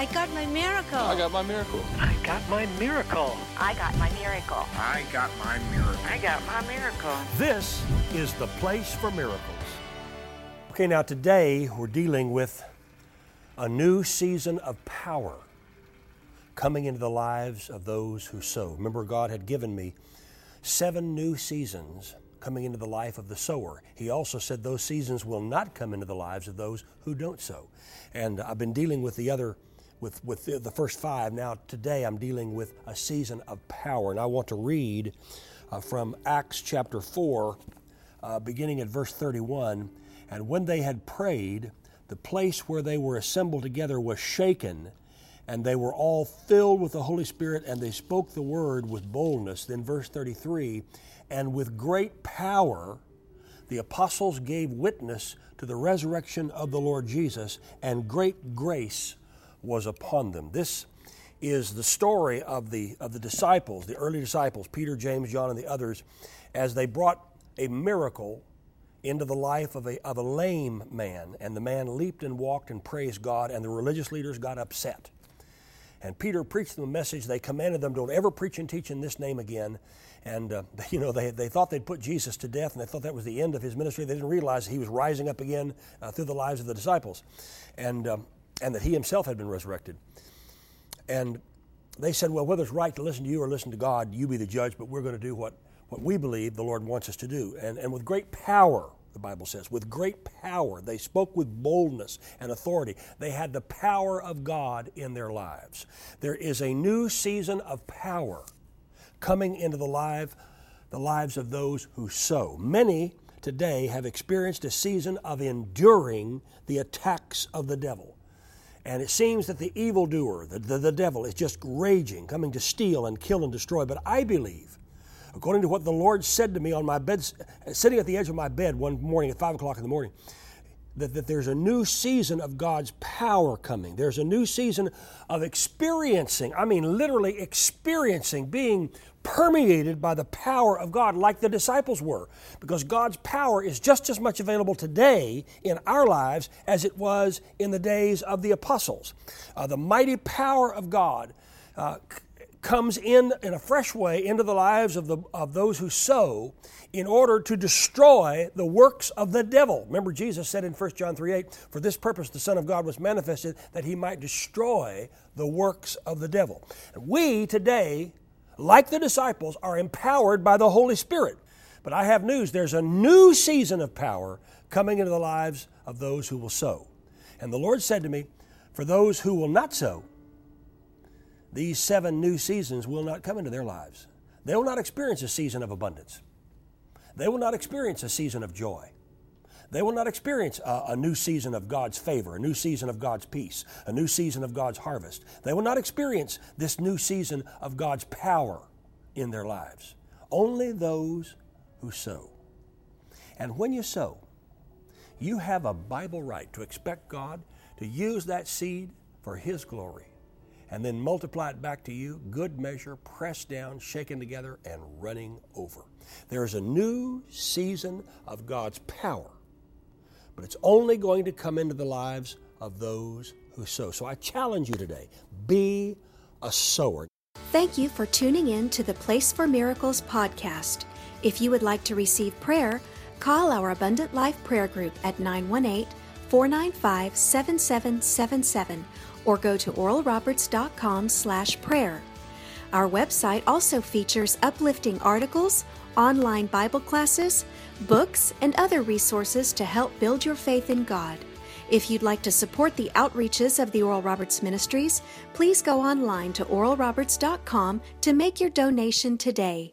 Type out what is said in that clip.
I got my miracle. I got my miracle. I got my miracle. I got my miracle. I got my miracle. I got my miracle. This is the place for miracles. Okay, now today we're dealing with a new season of power coming into the lives of those who sow. Remember, God had given me seven new seasons coming into the life of the sower. He also said those seasons will not come into the lives of those who don't sow. And I've been dealing with the other with, with the, the first five. Now, today I'm dealing with a season of power. And I want to read uh, from Acts chapter 4, uh, beginning at verse 31. And when they had prayed, the place where they were assembled together was shaken, and they were all filled with the Holy Spirit, and they spoke the word with boldness. Then, verse 33 and with great power, the apostles gave witness to the resurrection of the Lord Jesus, and great grace was upon them. This is the story of the, of the disciples, the early disciples, Peter, James, John, and the others, as they brought a miracle into the life of a, of a lame man. And the man leaped and walked and praised God, and the religious leaders got upset. And Peter preached them a message. They commanded them, don't ever preach and teach in this name again. And, uh, you know, they, they thought they'd put Jesus to death, and they thought that was the end of his ministry. They didn't realize he was rising up again uh, through the lives of the disciples, and, um, and that he himself had been resurrected. And they said, well, whether it's right to listen to you or listen to God, you be the judge, but we're going to do what, what we believe the Lord wants us to do. And, and with great power, the Bible says, with great power. They spoke with boldness and authority. They had the power of God in their lives. There is a new season of power coming into the life the lives of those who sow. Many today have experienced a season of enduring the attacks of the devil. And it seems that the evildoer, the, the, the devil, is just raging, coming to steal and kill and destroy. But I believe according to what the Lord said to me on my bed, sitting at the edge of my bed one morning at 5 o'clock in the morning, that, that there's a new season of God's power coming. There's a new season of experiencing, I mean, literally experiencing, being permeated by the power of God, like the disciples were. Because God's power is just as much available today in our lives as it was in the days of the apostles. Uh, the mighty power of God. Uh, comes in in a fresh way into the lives of, the, of those who sow in order to destroy the works of the devil. Remember, Jesus said in 1 John 3 8, For this purpose the Son of God was manifested that he might destroy the works of the devil. And we today, like the disciples, are empowered by the Holy Spirit. But I have news there's a new season of power coming into the lives of those who will sow. And the Lord said to me, For those who will not sow, these seven new seasons will not come into their lives. They will not experience a season of abundance. They will not experience a season of joy. They will not experience a, a, new season of God's favor, a new season of God's peace, a new season of God's harvest. They will not experience this new season of God's power in their lives. Only those who sow. And when you sow, you have a Bible right to expect God to use that seed for His glory and then multiply it back to you, good measure, pressed down, shaken together, and running over. There is a new season of God's power, but it's only going to come into the lives of those who sow. So I challenge you today be a sower. Thank you for tuning in to the Place for Miracles podcast. If you would like to receive prayer, call our Abundant Life Prayer Group at 918 495 7777 or go to oralroberts.com slash prayer. Our website also features uplifting articles, online Bible classes, books, and other resources to help build your faith in God. If you'd like to support the outreaches of the Oral Roberts Ministries, please go online to oralroberts.com to make your donation today.